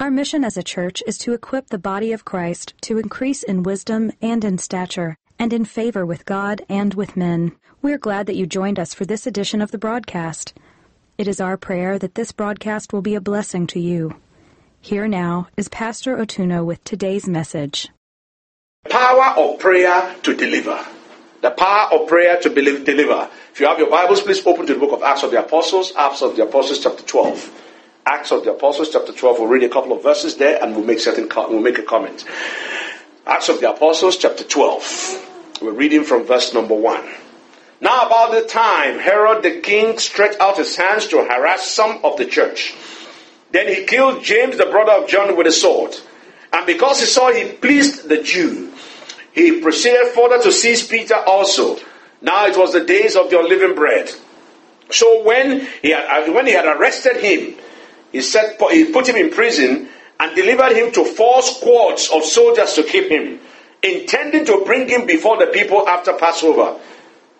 Our mission as a church is to equip the body of Christ to increase in wisdom and in stature, and in favor with God and with men. We're glad that you joined us for this edition of the broadcast. It is our prayer that this broadcast will be a blessing to you. Here now is Pastor Otuno with today's message. Power of prayer to deliver. The power of prayer to deliver. If you have your Bibles, please open to the book of Acts of the Apostles, Acts of the Apostles, chapter 12. Acts of the Apostles, chapter 12. We'll read a couple of verses there and we'll make certain we'll make a comment. Acts of the Apostles, chapter 12. We're reading from verse number 1. Now about the time Herod the king stretched out his hands to harass some of the church. Then he killed James, the brother of John, with a sword. And because he saw he pleased the Jew, he proceeded further to seize Peter also. Now it was the days of the unleavened bread. So when he had, uh, when he had arrested him, he, set, he put him in prison and delivered him to four squads of soldiers to keep him, intending to bring him before the people after Passover.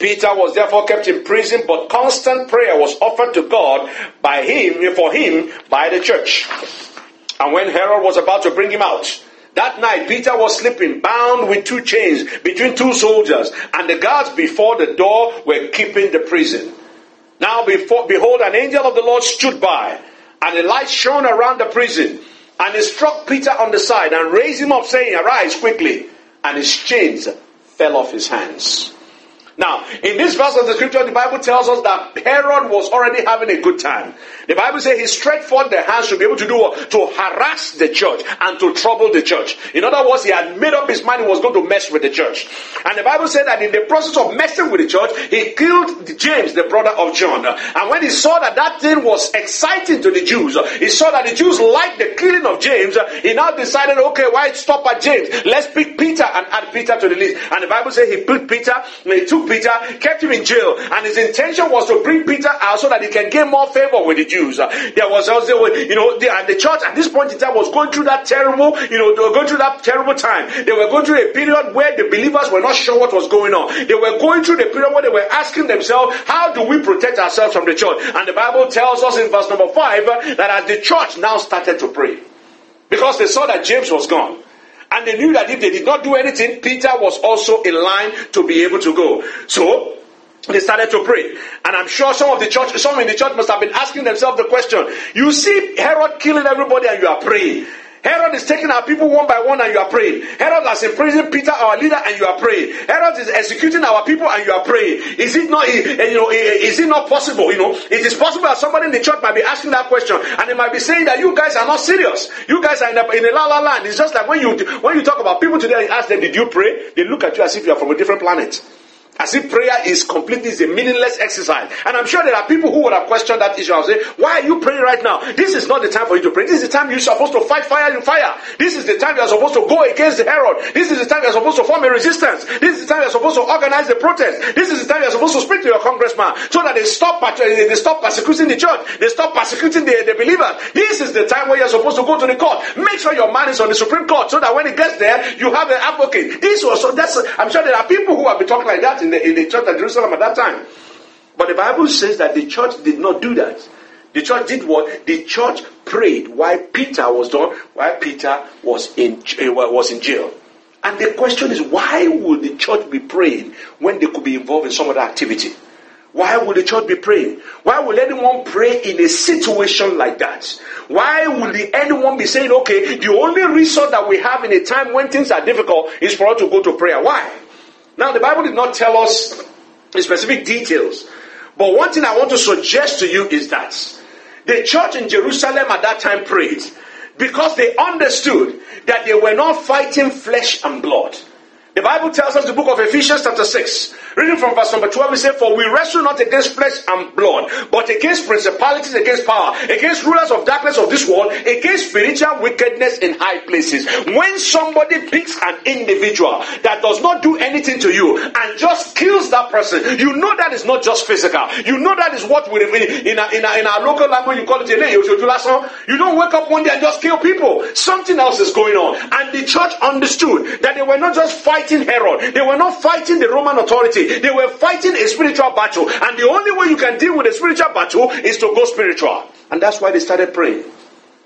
Peter was therefore kept in prison, but constant prayer was offered to God by him for him by the church. And when Herod was about to bring him out, that night Peter was sleeping, bound with two chains between two soldiers, and the guards before the door were keeping the prison. Now before, behold, an angel of the Lord stood by and a light shone around the prison. And he struck Peter on the side and raised him up, saying, Arise quickly. And his chains fell off his hands. Now, in this verse of the scripture, the Bible tells us that Herod was already having a good time. The Bible says he stretched forth the hands to be able to do what? To harass the church and to trouble the church. In other words, he had made up his mind he was going to mess with the church. And the Bible said that in the process of messing with the church, he killed James, the brother of John. And when he saw that that thing was exciting to the Jews, he saw that the Jews liked the killing of James, he now decided, okay, why stop at James? Let's pick Peter and add Peter to the list. And the Bible says he picked Peter, and he took Peter, kept him in jail, and his intention was to bring Peter out so that he can gain more favor with the Jews. There was also, you know, the, the church at this point in time was going through that terrible, you know, they were going through that terrible time. They were going through a period where the believers were not sure what was going on. They were going through the period where they were asking themselves, how do we protect ourselves from the church? And the Bible tells us in verse number five that as the church now started to pray, because they saw that James was gone. And they knew that if they did not do anything, Peter was also in line to be able to go. So they started to pray. And I'm sure some of the church, some in the church must have been asking themselves the question, you see Herod killing everybody and you are praying. Herod is taking our people one by one and you are praying. Herod has imprisoned Peter, our leader, and you are praying. Herod is executing our people and you are praying. Is it not, eh, eh, you know, eh, is it not possible? You know, it is possible that somebody in the church might be asking that question and they might be saying that you guys are not serious. You guys are in a, in a la la land. It's just like when you, when you talk about people today and ask them, did you pray? They look at you as if you are from a different planet. As if prayer is completely is a meaningless exercise. And I'm sure there are people who would have questioned that issue say, Why are you praying right now? This is not the time for you to pray. This is the time you're supposed to fight fire in fire. This is the time you're supposed to go against the Herod. This is the time you're supposed to form a resistance. This is the time you're supposed to organize the protest. This is the time you're supposed to speak to your congressman so that they stop eh, they stop persecuting the church. They stop persecuting the, the believers. This is the time where you're supposed to go to the court. Make sure your man is on the Supreme Court so that when it gets there, you have an advocate. This was that's I'm sure there are people who have been talking like that in the, in the church at Jerusalem at that time. But the Bible says that the church did not do that. The church did what? The church prayed while Peter was done, while Peter was in, eh, was in jail. And the question is, why would the church be praying when they could be involved in some other activity? Why would the church be praying? Why would anyone pray in a situation like that? Why would anyone be saying, okay, the only resource that we have in a time when things are difficult is for us to go to prayer? Why? Now, the Bible did not tell us the specific details, but one thing I want to suggest to you is that the church in Jerusalem at that time prayed because they understood that they were not fighting flesh and blood. The Bible tells us the book of Ephesians chapter 6, reading from verse number 12, it says, For we wrestle not against flesh and blood, but against principalities, against power, against rulers of darkness of this world, against spiritual wickedness in high places. When somebody picks an individual that does not do anything to you and just kills that person, you know that is not just physical. You know that is what we in our, in our, in our local language you call it a day. You don't wake up one day and just kill people. Something else is going on. And the church understood that they were not just fighting Herod, they were not fighting the Roman authority, they were fighting a spiritual battle. And the only way you can deal with a spiritual battle is to go spiritual. And that's why they started praying.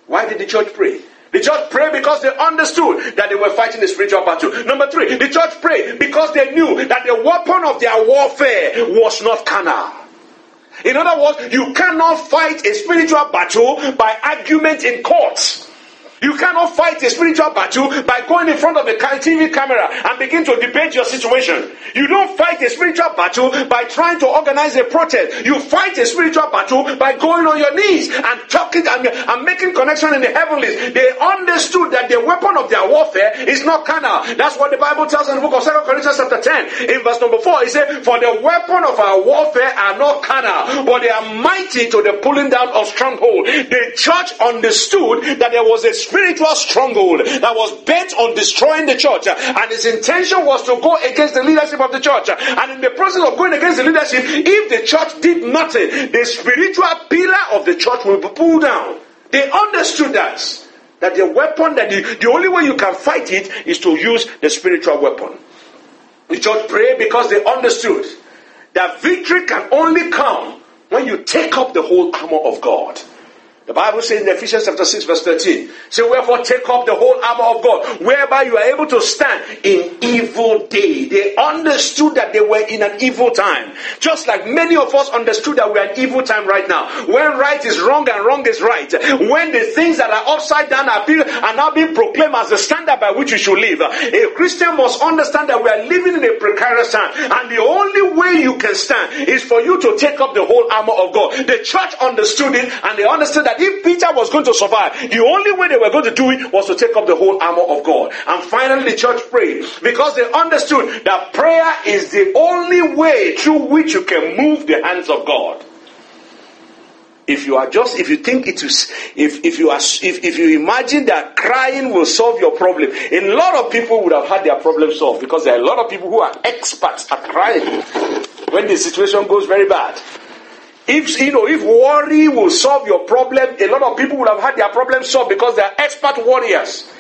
Why did the church pray? The church prayed because they understood that they were fighting a spiritual battle. Number three, the church prayed because they knew that the weapon of their warfare was not carnal. In other words, you cannot fight a spiritual battle by argument in courts. You cannot fight a spiritual battle by going in front of a TV camera and begin to debate your situation. You don't fight a spiritual battle by trying to organize a protest. You fight a spiritual battle by going on your knees and talking and, and making connection in the heavenlies. They understood that the weapon of their warfare is not carnal. That's what the Bible tells in the book of 2 Corinthians chapter 10 in verse number 4. It says, For the weapon of our warfare are not carnal, but they are mighty to the pulling down of stronghold. The church understood that there was a spiritual stronghold that was bent on destroying the church. And his intention was to go against the leadership of the church. And in the process of going against the leadership, if the church did nothing, the spiritual pillar of the church will be pulled down. They understood that. That the weapon, that the, the only way you can fight it is to use the spiritual weapon. The church prayed because they understood that victory can only come when you take up the whole armor of God. The Bible says in Ephesians chapter 6, verse 13, say, Wherefore take up the whole armor of God, whereby you are able to stand in evil day. They understood that they were in an evil time. Just like many of us understood that we are in evil time right now. When right is wrong and wrong is right. When the things that are upside down are, being, are now being proclaimed as the standard by which we should live. A Christian must understand that we are living in a precarious time. And the only way you can stand is for you to take up the whole armor of God. The church understood it and they understood that if Peter was going to survive, the only way they were going to do it was to take up the whole armor of God. And finally, the church prayed because they understood that prayer is the only way through which you can move the hands of God. If you are just, if you think it is, if, if you are, if, if you imagine that crying will solve your problem, a lot of people would have had their problem solved because there are a lot of people who are experts at crying when the situation goes very bad. If you know, if worry will solve your problem, a lot of people would have had their problem solved because they are expert warriors.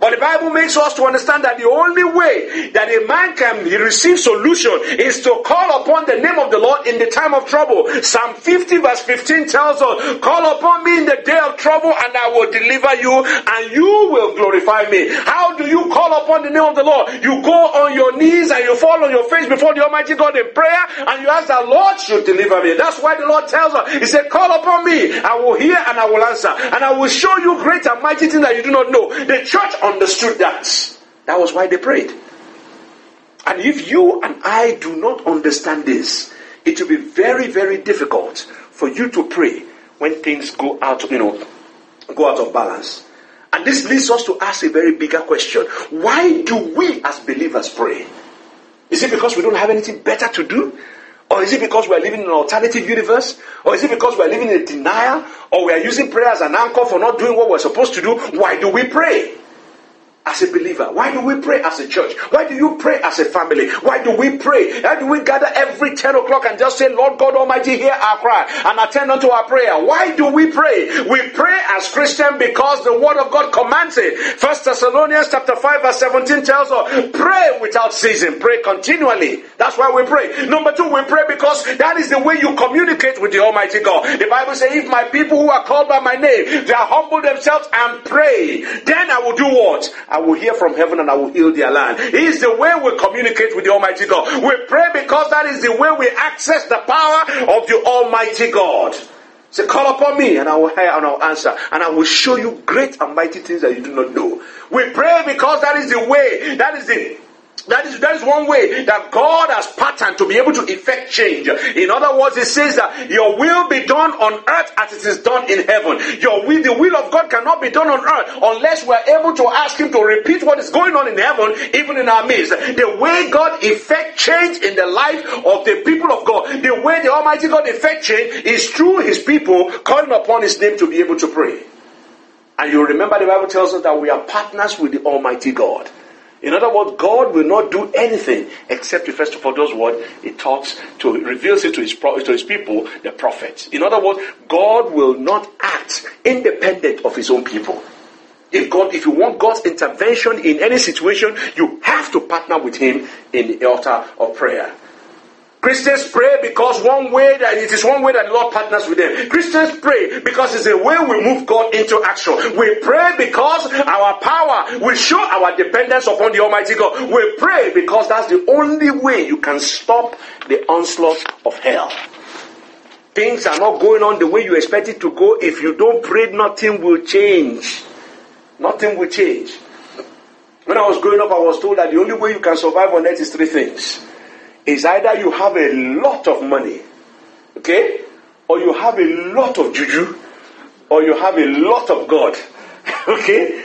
But the Bible makes us to understand that the only way that a man can receive solution is to call upon the name of the Lord in the time of trouble. Psalm 50 verse 15 tells us, call upon me in the day of trouble and I will deliver you and you will glorify me. How do you call upon the name of the Lord? You go on your knees and you fall on your face before the Almighty God in prayer and you ask the Lord should deliver me. That's why the Lord tells us, He said, call upon me. I will hear and I will answer and I will show you great and mighty things that you do not know. The church on understood that. That was why they prayed. And if you and I do not understand this, it will be very, very difficult for you to pray when things go out, you know, go out of balance. And this leads us to ask a very bigger question. Why do we as believers pray? Is it because we don't have anything better to do? Or is it because we are living in an alternative universe? Or is it because we are living in a denial? Or we are using prayer as an anchor for not doing what we're supposed to do? Why do we pray? As a believer? Why do we pray as a church? Why do you pray as a family? Why do we pray? Why do we gather every 10 o'clock and just say, Lord God Almighty, hear our cry and attend unto our prayer? Why do we pray? We pray as Christian because the word of God commands it. First Thessalonians chapter 5 verse 17 tells us, pray without ceasing, pray continually. That's why we pray. Number two, we pray because that is the way you communicate with the Almighty God. The Bible says, if my people who are called by my name, they humble themselves and pray, then I will do what? I will hear from heaven and I will heal their land. Is the way we communicate with the Almighty God. We pray because that is the way we access the power of the Almighty God. Say, call upon me and I will hear and I will answer. And I will show you great and mighty things that you do not know. We pray because that is the way, that is the That is, that is one way that God has patterned to be able to effect change. In other words, it says that your will be done on earth as it is done in heaven. Your will, the will of God cannot be done on earth unless we're able to ask Him to repeat what is going on in heaven, even in our midst. The way God effect change in the life of the people of God, the way the Almighty God effect change is through His people calling upon His name to be able to pray. And you remember the Bible tells us that we are partners with the Almighty God. In other words, God will not do anything except He first of all does what He talks to, reveals it to His, to his people, the prophets. In other words, God will not act independent of His own people. If God, if you want God's intervention in any situation, you have to partner with Him in the altar of prayer. Christians pray because one way that it is one way that the Lord partners with them. Christians pray because it's a way we move God into action. We pray because our power will show our dependence upon the Almighty God. We pray because that's the only way you can stop the onslaught of hell. Things are not going on the way you expect it to go. If you don't pray, nothing will change. Nothing will change. When I was growing up, I was told that the only way you can survive on earth is three things is either you have a lot of money, okay, or you have a lot of juju, or you have a lot of God, okay.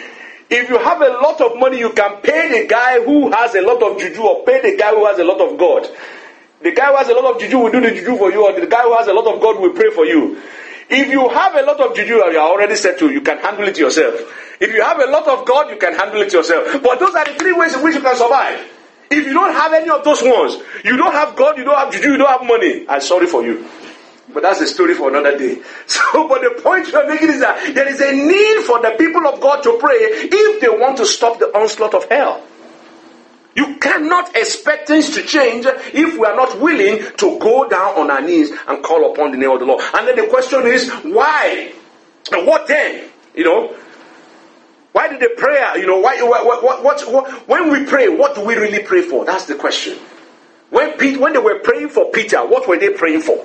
If you have a lot of money, you can pay the guy who has a lot of juju, or pay the guy who has a lot of God. The guy who has a lot of juju will do the juju for you, or the guy who has a lot of God will pray for you. If you have a lot of juju, you are already settled. You can handle it yourself. If you have a lot of God, you can handle it yourself. But those are the three ways in which you can survive. If you don't have any of those ones, you don't have God, you don't have juju, you don't have money. I'm sorry for you. But that's a story for another day. So, but the point you're making is that there is a need for the people of God to pray if they want to stop the onslaught of hell. You cannot expect things to change if we are not willing to go down on our knees and call upon the name of the Lord. And then the question is, why? And what then? You know, why did they pray? You know, why, what, what, what, what, when we pray, what do we really pray for? That's the question. When, Pete, when they were praying for Peter, what were they praying for?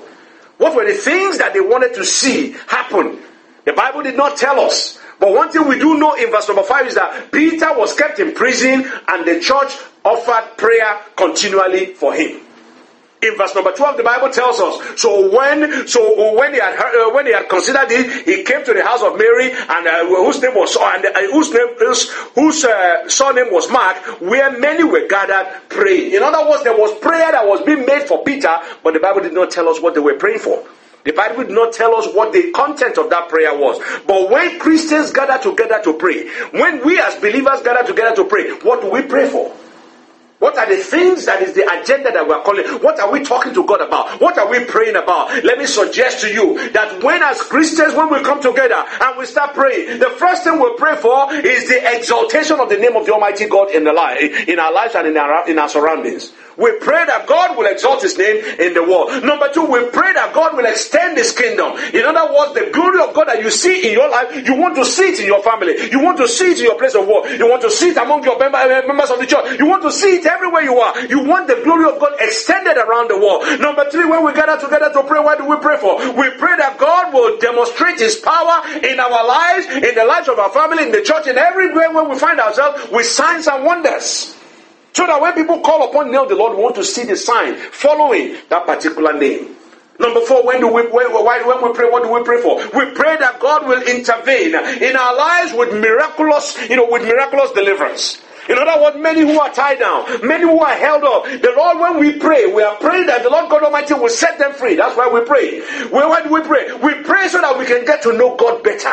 What were the things that they wanted to see happen? The Bible did not tell us. But one thing we do know in verse number 5 is that Peter was kept in prison and the church offered prayer continually for him. In verse number 12, the Bible tells us, so when, so when he had heard, uh, when he had considered it, he came to the house of Mary, and uh, whose name was, and uh, whose name, whose, whose uh, surname was Mark, where many were gathered praying. In other words, there was prayer that was being made for Peter, but the Bible did not tell us what they were praying for. The Bible did not tell us what the content of that prayer was. But when Christians gather together to pray, when we as believers gather together to pray, what do we pray for? What are the things that is the agenda that we are calling? What are we talking to God about? What are we praying about? Let me suggest to you that when as Christians, when we come together and we start praying, the first thing we pray for is the exaltation of the name of the Almighty God in the life, in our lives and in our, in our surroundings. We pray that God will exalt his name in the world. Number two, we pray that God will extend his kingdom. In other words, the glory of God that you see in your life, you want to see it in your family. You want to see it in your place of work. You want to see it among your uh, members of the church. You want to see it everywhere you are. You want the glory of God extended around the world. Number three, when we gather together to pray, what do we pray for? We pray that God will demonstrate his power in our lives, in the lives of our family, in the church, in everywhere where we find ourselves with signs and wonders. So that when people call upon the name of the Lord, we want to see the sign following that particular name. Number four, when do we when, when we pray, what do we pray for? We pray that God will intervene in our lives with miraculous, you know, with miraculous deliverance. In other words, many who are tied down, many who are held up. The Lord, when we pray, we are praying that the Lord God Almighty will set them free. That's why we pray. Why do we pray? We pray so that we can get to know God better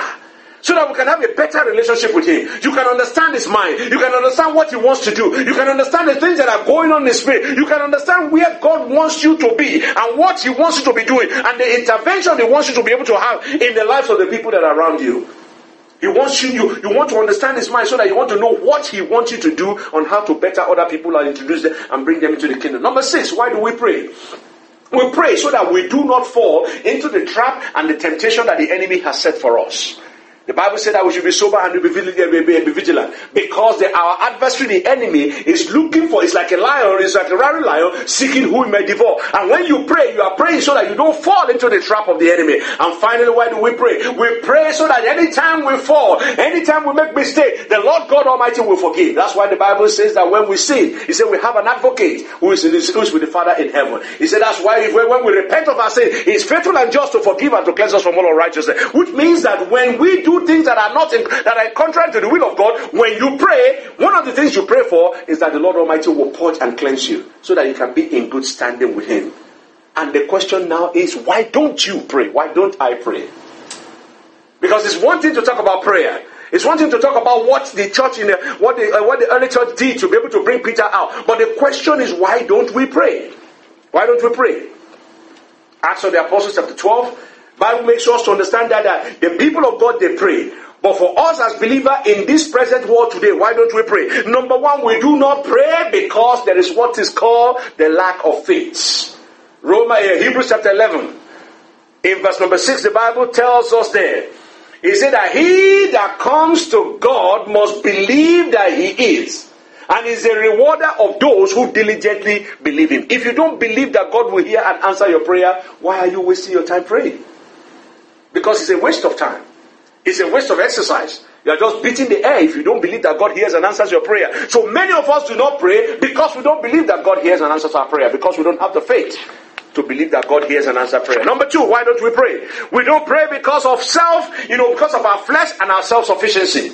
so that we can have a better relationship with Him. You can understand His mind. You can understand what He wants to do. You can understand the things that are going on in His spirit. You can understand where God wants you to be and what He wants you to be doing and the intervention He wants you to be able to have in the lives of the people that are around you. He wants you, you, you want to understand his mind so that you want to know what he wants you to do on how to better other people and introduce them and bring them into the kingdom. Number six, why do we pray? We pray so that we do not fall into the trap and the temptation that the enemy has set for us. The Bible said that we should be sober and be vigilant because the, our adversary, the enemy, is looking for, it's like a lion, it's like a roaring lion seeking who he may devour. And when you pray, you are praying so that you don't fall into the trap of the enemy. And finally, why do we pray? We pray so that anytime we fall, anytime we make mistake, the Lord God Almighty will forgive. That's why the Bible says that when we sin, He said we have an advocate who is, who is with the Father in heaven. He said that's why if, when we repent of our sin, He is faithful and just to forgive and to cleanse us from all unrighteousness. Which means that when we do things that are not in, that are contrary to the will of God, when you pray, one of the things you pray for is that the Lord Almighty will purge and cleanse you so that you can be in good standing with Him. And the question now is, why don't you pray? Why don't I pray? Because it's one thing to talk about prayer. It's one thing to talk about what the church in the, what the uh, what the early church did to be able to bring Peter out. But the question is, why don't we pray? Why don't we pray? Acts of the Apostles, chapter twelve. Bible makes us to understand that, that the people of God they pray. But for us as believers in this present world today, why don't we pray? Number one, we do not pray because there is what is called the lack of faith. Roma, uh, Hebrews chapter 11, in verse number 6, the Bible tells us there, he said that he that comes to God must believe that he is and is a rewarder of those who diligently believe him. If you don't believe that God will hear and answer your prayer, why are you wasting your time praying? Because it's a waste of time. It's a waste of exercise. You are just beating the air if you don't believe that God hears and answers your prayer. So many of us do not pray because we don't believe that God hears and answers our prayer, because we don't have the faith to believe that God hears and answers prayer. Number two, why don't we pray? We don't pray because of self, you know, because of our flesh and our self sufficiency.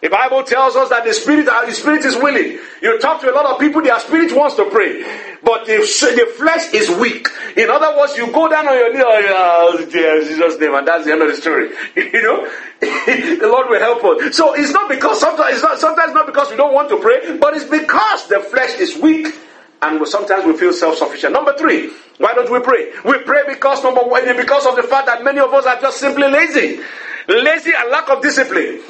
The Bible tells us that the spirit, the spirit is willing. You talk to a lot of people, their spirit wants to pray, but the, the flesh is weak. In other words, you go down on your knee, oh, oh Jesus' name, and that's the end of the story. You know, the Lord will help us. So it's not because sometimes it's not sometimes not because we don't want to pray, but it's because the flesh is weak, and sometimes we feel self-sufficient. Number three, why don't we pray? We pray because number one, because of the fact that many of us are just simply lazy, lazy and lack of discipline.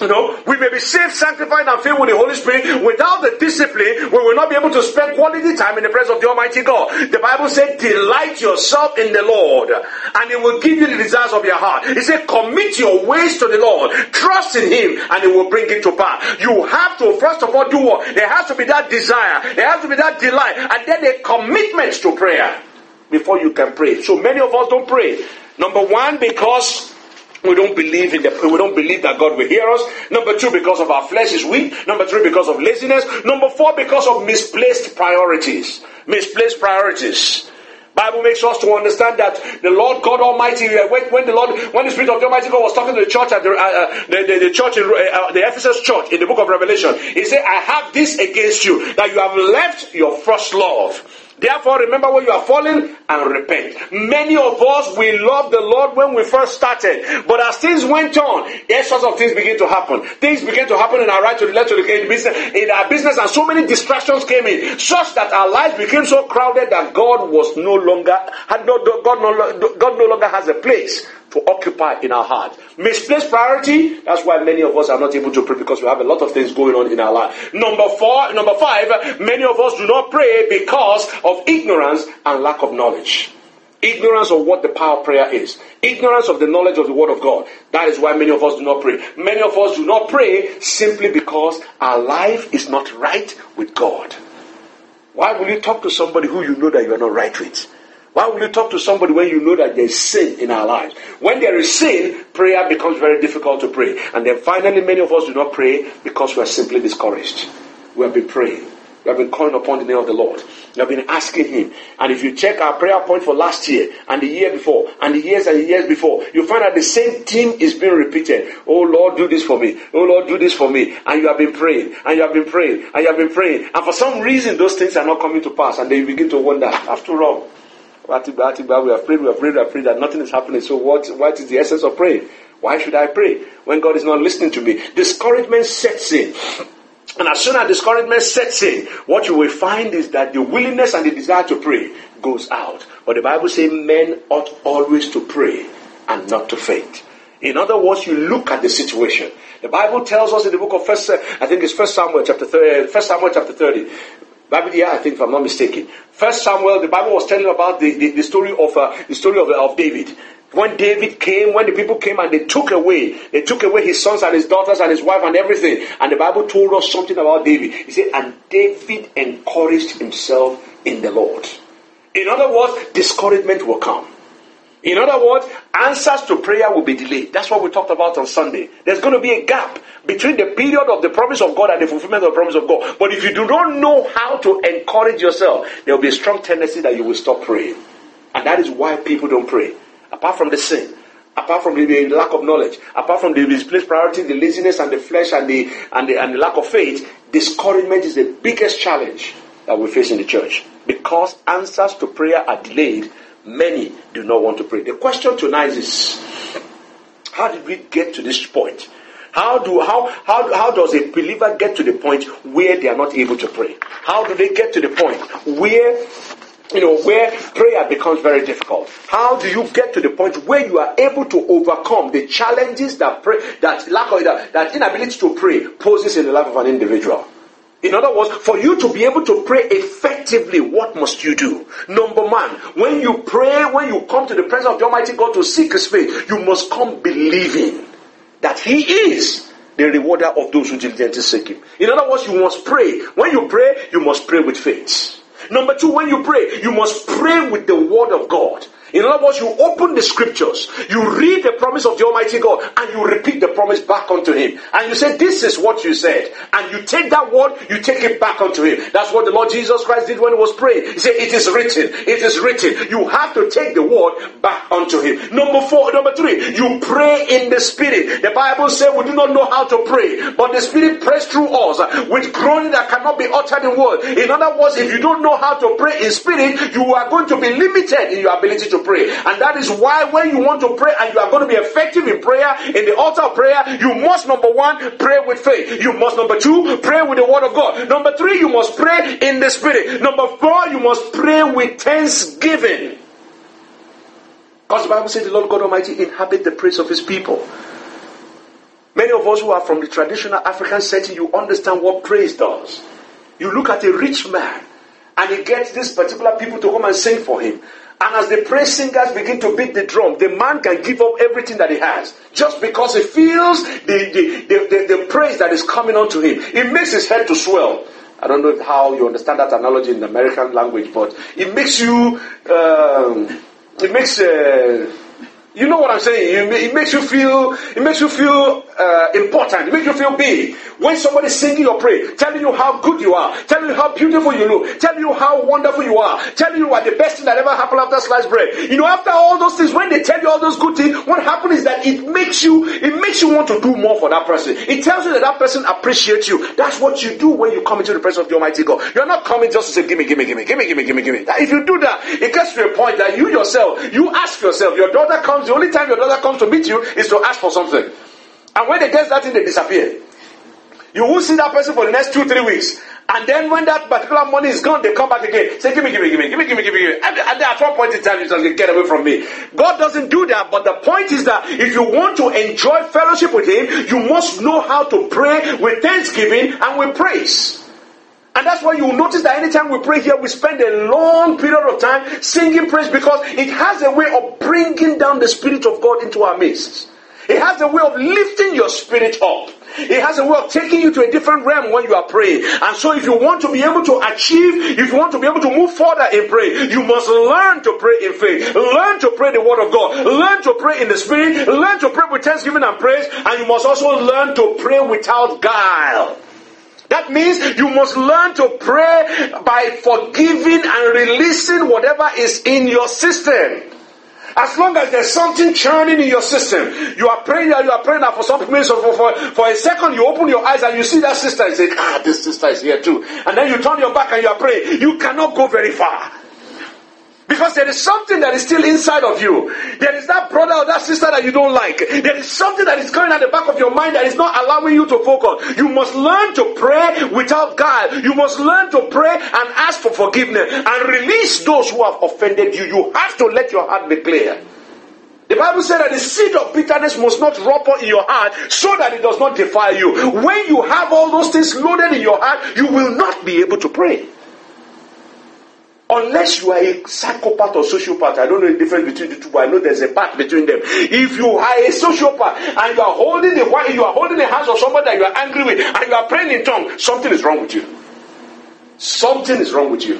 You know, we may be saved, sanctified, and filled with the Holy Spirit. Without the discipline, we will not be able to spend quality time in the presence of the Almighty God. The Bible said, Delight yourself in the Lord, and He will give you the desires of your heart. He said, Commit your ways to the Lord, trust in Him, and He will bring it to pass. You have to, first of all, do what? There has to be that desire, there has to be that delight, and then a commitment to prayer before you can pray. So many of us don't pray. Number one, because we don't believe in the we don't believe that God will hear us. Number two, because of our flesh is weak. Number three, because of laziness. Number four, because of misplaced priorities. Misplaced priorities. Bible makes us to understand that the Lord God Almighty, uh, when, the Lord, when the Spirit of the Almighty God was talking to the church at the, uh, uh, the, the, the, church in uh, the Ephesus church in the book of Revelation, He said, "I have this against you that you have left your first love." Therefore, remember where you are falling and repent. Many of us, we love the Lord when we first started. But as things went on, all sorts of things began to happen. Things began to happen in our right to the left to the business, in our business, and so many distractions came in, such that our lives became so crowded that God was no longer, had no, God no, God no longer has a place to occupy in our heart. Misplaced priority, that's why many of us are not able to pray because we have a lot of things going on in our life. Number four, number five, many of us do not pray because of ignorance and lack of knowledge. Ignorance of what the power of prayer is. Ignorance of the knowledge of the Word of God. That is why many of us do not pray. Many of us do not pray simply because our life is not right with God. Why will you talk to somebody who you know that you are not right with? Why will you talk to somebody when you know that there's sin in our lives? When there is sin, prayer becomes very difficult to pray. And then finally, many of us do not pray because we are simply discouraged. We have been praying. We have been calling upon the name of the Lord. We have been asking Him. And if you check our prayer point for last year and the year before and the years and the years before, you find that the same theme is being repeated. Oh Lord, do this for me. Oh Lord, do this for me. And you have been praying and you have been praying and you have been praying. And for some reason, those things are not coming to pass. And then you begin to wonder, after all, we have prayed, we have prayed, we have prayed that nothing is happening. So what, what is the essence of praying? Why should I pray when God is not listening to me? Discouragement sets in. And as soon as discouragement sets in, what you will find is that the willingness and the desire to pray goes out. But the Bible says men ought always to pray and not to faint. In other words, you look at the situation. The Bible tells us in the book of First, I think it's First Samuel chapter 30, First Samuel chapter 30, Bible, yeah, I think if I'm not mistaken. First Samuel, the Bible was telling about the, the, the story of uh, the story of, of David. When David came, when the people came and they took away, they took away his sons and his daughters and his wife and everything. And the Bible told us something about David. He said, and David encouraged himself in the Lord. In other words, discouragement will come. In other words, answers to prayer will be delayed. That's what we talked about on Sunday. There's going to be a gap between the period of the promise of God and the fulfillment of the promise of God. But if you do not know how to encourage yourself, there will be a strong tendency that you will stop praying. And that is why people don't pray. Apart from the sin, apart from the lack of knowledge, apart from the misplaced priority, the laziness and the flesh and the, and the, and the lack of faith, discouragement is the biggest challenge that we face in the church. Because answers to prayer are delayed Many do not want to pray. The question tonight is how did we get to this point? How do how how how does a believer get to the point where they are not able to pray? How do they get to the point where you know where prayer becomes very difficult? How do you get to the point where you are able to overcome the challenges that pray that lack of that, that inability to pray poses in the life of an individual? In other words, for you to be able to pray effectively, what must you do? Number one, when you pray, when you come to the presence of the Almighty God to seek His face, you must come believing that He is the rewarder of those who diligently seek Him. In other words, you must pray. When you pray, you must pray with faith. Number two, when you pray, you must pray with the Word of God. In other words, you open the scriptures, you read the promise of the Almighty God, and you repeat the promise back unto Him. And you say, This is what you said. And you take that word, you take it back unto Him. That's what the Lord Jesus Christ did when He was praying. He said, It is written, it is written. You have to take the word back unto Him. Number four, number three, you pray in the Spirit. The Bible says we do not know how to pray, but the Spirit prays through us with groaning that cannot be uttered in words. In other words, if you don't know how to pray in spirit, you are going to be limited in your ability to pray. And that is why when you want to pray and you are going to be effective in prayer, in the altar of prayer, you must number one, pray with faith. You must number two, pray with the word of God. Number three, you must pray in the spirit. Number four, you must pray with thanksgiving. Because the Bible says the Lord God Almighty inhabit the praise of his people. Many of us who are from the traditional African setting, you understand what praise does. You look at a rich man and he gets these particular people to come and sing for him. And as the praise singers begin to beat the drum, the man can give up everything that he has just because he feels the, the, the, the, the praise that is coming onto him. It makes his head to swell. I don't know how you understand that analogy in the American language, but it makes you, um, it makes, uh, you know what I'm saying? It makes you feel, it makes you feel uh, important. It makes you feel big. When somebody's singing your praise, telling you how good you are, telling you how beautiful you look, telling you how wonderful you are, telling you what the best thing that ever happened after sliced bread. You know, after all those things, when they tell you all those good things, what happens is that it makes you, it makes you want to do more for that person. It tells you that that person appreciates you. That's what you do when you come into the presence of the Almighty God. You're not coming just to say, gimme, gimme, gimme, gimme, gimme, gimme, gimme. If you do that, it gets to a point that you yourself, you ask yourself, your daughter comes, the only time your daughter comes to meet you is to ask for something. And when they get that thing, they disappear. You will see that person for the next two, three weeks. And then when that particular money is gone, they come back again. Say, give me, give me, give me, give me, give me, give me, give me. And at one point in time, you just get away from me. God doesn't do that, but the point is that if you want to enjoy fellowship with Him, you must know how to pray with thanksgiving and with praise. And that's why you will notice that anytime we pray here, we spend a long period of time singing praise because it has a way of bringing down the Spirit of God into our midst. It has a way of lifting your spirit up. It has a way of taking you to a different realm when you are praying. And so, if you want to be able to achieve, if you want to be able to move further in prayer, you must learn to pray in faith. Learn to pray the word of God. Learn to pray in the spirit. Learn to pray with thanksgiving and praise. And you must also learn to pray without guile. That means you must learn to pray by forgiving and releasing whatever is in your system. As long as there's something churning in your system, you are praying you are praying for some minutes, for, for, for a second, you open your eyes and you see that sister and say, Ah, this sister is here too. And then you turn your back and you are praying. You cannot go very far. Because there is something that is still inside of you. There is that brother or that sister that you don't like. There is something that is going at the back of your mind that is not allowing you to focus. You must learn to pray without God. You must learn to pray and ask for forgiveness and release those who have offended you. You have to let your heart be clear. The Bible said that the seed of bitterness must not rot in your heart so that it does not defile you. When you have all those things loaded in your heart, you will not be able to pray. Unless you are a psychopath or sociopath, I don't know the difference between the two, but I know there's a path between them. If you are a sociopath and you are holding the you are holding the hands of somebody that you are angry with and you are praying in tongues, something is wrong with you. Something is wrong with you.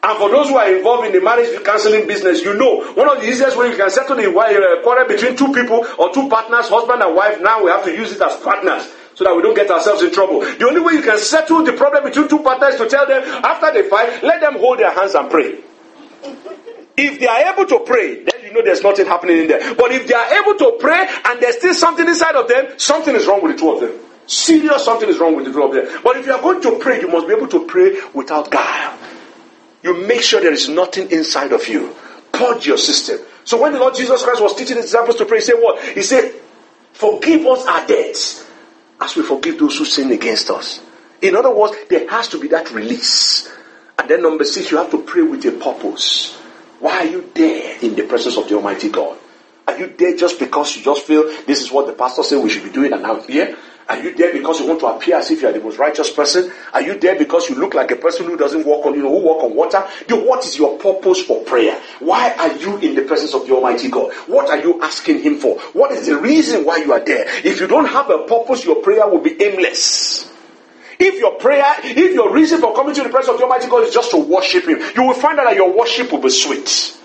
And for those who are involved in the marriage counseling business, you know one of the easiest ways you can settle the uh, quarrel between two people or two partners, husband and wife. Now we have to use it as partners so that we don't get ourselves in trouble. The only way you can settle the problem between two partners is to tell them after they fight, let them hold their hands and pray. If they are able to pray, then you know there's nothing happening in there. But if they are able to pray and there's still something inside of them, something is wrong with the two of them. Serious something is wrong with the two of them. But if you are going to pray, you must be able to pray without guile. You make sure there is nothing inside of you. Purge your system. So when the Lord Jesus Christ was teaching his disciples to pray, he said what? He said, Forgive us our debts as we forgive those who sin against us. In other words, there has to be that release. And then number six, you have to pray with a purpose. Why are you there in the presence of the Almighty God? Are you there just because you just feel this is what the pastor said we should be doing and I'm here? Are you there because you want to appear as if you are the most righteous person? Are you there because you look like a person who doesn't walk on, you know, who walk on water? what is your purpose for prayer? Why are you in the presence of the Almighty God? What are you asking Him for? What is the reason why you are there? If you don't have a purpose, your prayer will be aimless. If your prayer, if your reason for coming to the presence of the Almighty God is just to worship Him, you will find out that your worship will be sweet.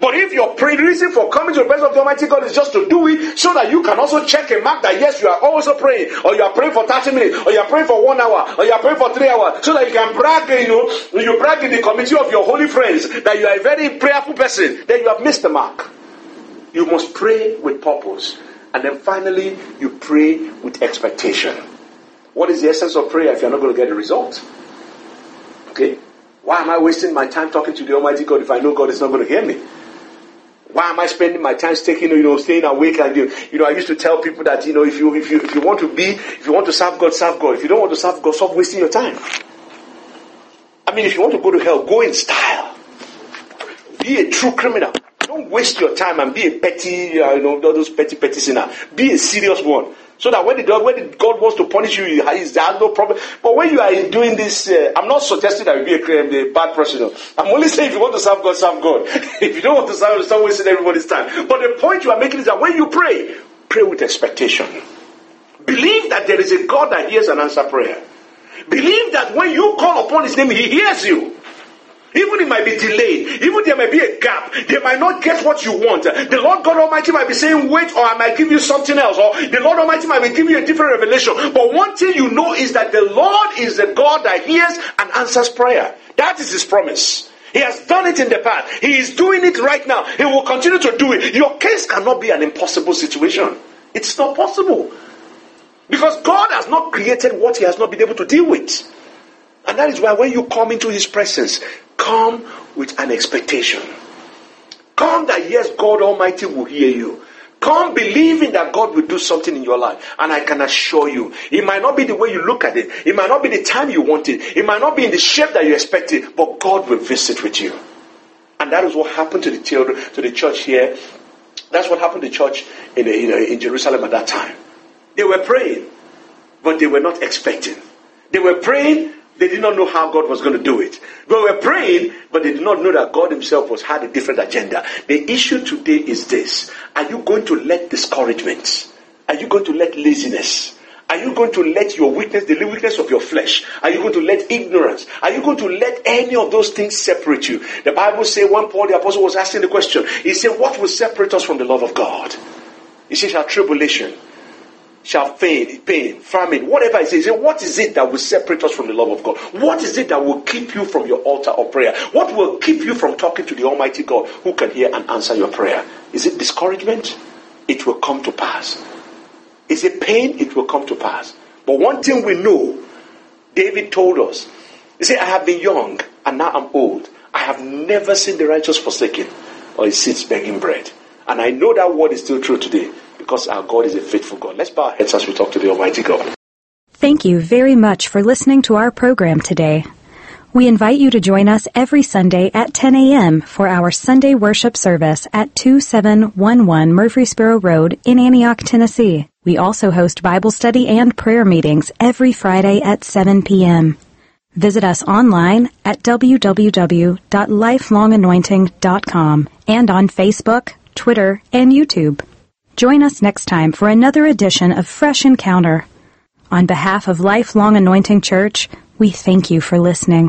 But if your reason for coming to the presence of the Almighty God is just to do it so that you can also check and mark that yes, you are also praying, or you are praying for 30 minutes, or you are praying for one hour, or you are praying for three hours, so that you can brag, you know, you brag in the committee of your holy friends that you are a very prayerful person, then you have missed the mark. You must pray with purpose. And then finally, you pray with expectation. What is the essence of prayer if you're not going to get a result? Okay? Why am I wasting my time talking to the Almighty God if I know God is not going to hear me? Why am I spending my time taking, you know, staying awake and you, you know, I used to tell people that, you know, if you, if you, if you want to be, if you want to serve God, serve God. If you don't want to serve God, stop wasting your time. I mean, if you want to go to hell, go in style. Be a true criminal. Don't waste your time and be a petty, uh, you know, those petty, petty sinner. Be a serious one. So that when the God, when the God wants to punish you, he has no problem. But when you are doing this, uh, I'm not suggesting that you be a, a bad person. I'm only saying if you want to serve God, serve God. if you don't want to serve, stop wasting everybody's time. But the point you are making is that when you pray, pray with expectation. Believe that there is a God that hears and answers prayer. Believe that when you call upon His name, He hears you. Even it might be delayed, even there might be a gap, they might not get what you want. The Lord God Almighty might be saying, wait, or I might give you something else, or the Lord Almighty might be giving you a different revelation. But one thing you know is that the Lord is the God that hears and answers prayer. That is His promise. He has done it in the past. He is doing it right now. He will continue to do it. Your case cannot be an impossible situation. It's not possible. Because God has not created what He has not been able to deal with. And that is why when you come into His presence, Come with an expectation. Come that yes, God Almighty will hear you. Come believing that God will do something in your life. And I can assure you, it might not be the way you look at it. It might not be the time you want it. It might not be in the shape that you expect it. But God will visit with you. And that is what happened to the children, to the church here. That's what happened to the church in, the, in, in Jerusalem at that time. They were praying, but they were not expecting. They were praying, they did not know how God was going to do it. They were praying, but they did not know that God Himself was had a different agenda. The issue today is this: Are you going to let discouragement? Are you going to let laziness? Are you going to let your weakness, the weakness of your flesh, are you going to let ignorance, are you going to let any of those things separate you? The Bible says when Paul the apostle was asking the question, he said, What will separate us from the love of God? He says, Our tribulation, shall pain, pain, famine, whatever it is. What is it that will separate us from the love of God? What is it that will keep you from your altar of prayer? What will keep you from talking to the Almighty God who can hear and answer your prayer? Is it discouragement? It will come to pass. Is it pain? It will come to pass. But one thing we know, David told us, he said, I have been young and now I'm old. I have never seen the righteous forsaken or his seeds begging bread. And I know that word is still true today because our God is a faithful God. Let's bow our heads as we talk to the Almighty God. Thank you very much for listening to our program today. We invite you to join us every Sunday at 10 a.m. for our Sunday worship service at 2711 Murfreesboro Road in Antioch, Tennessee. We also host Bible study and prayer meetings every Friday at 7 p.m. Visit us online at www.lifelonganointing.com and on Facebook, Twitter, and YouTube. Join us next time for another edition of Fresh Encounter. On behalf of Lifelong Anointing Church, we thank you for listening.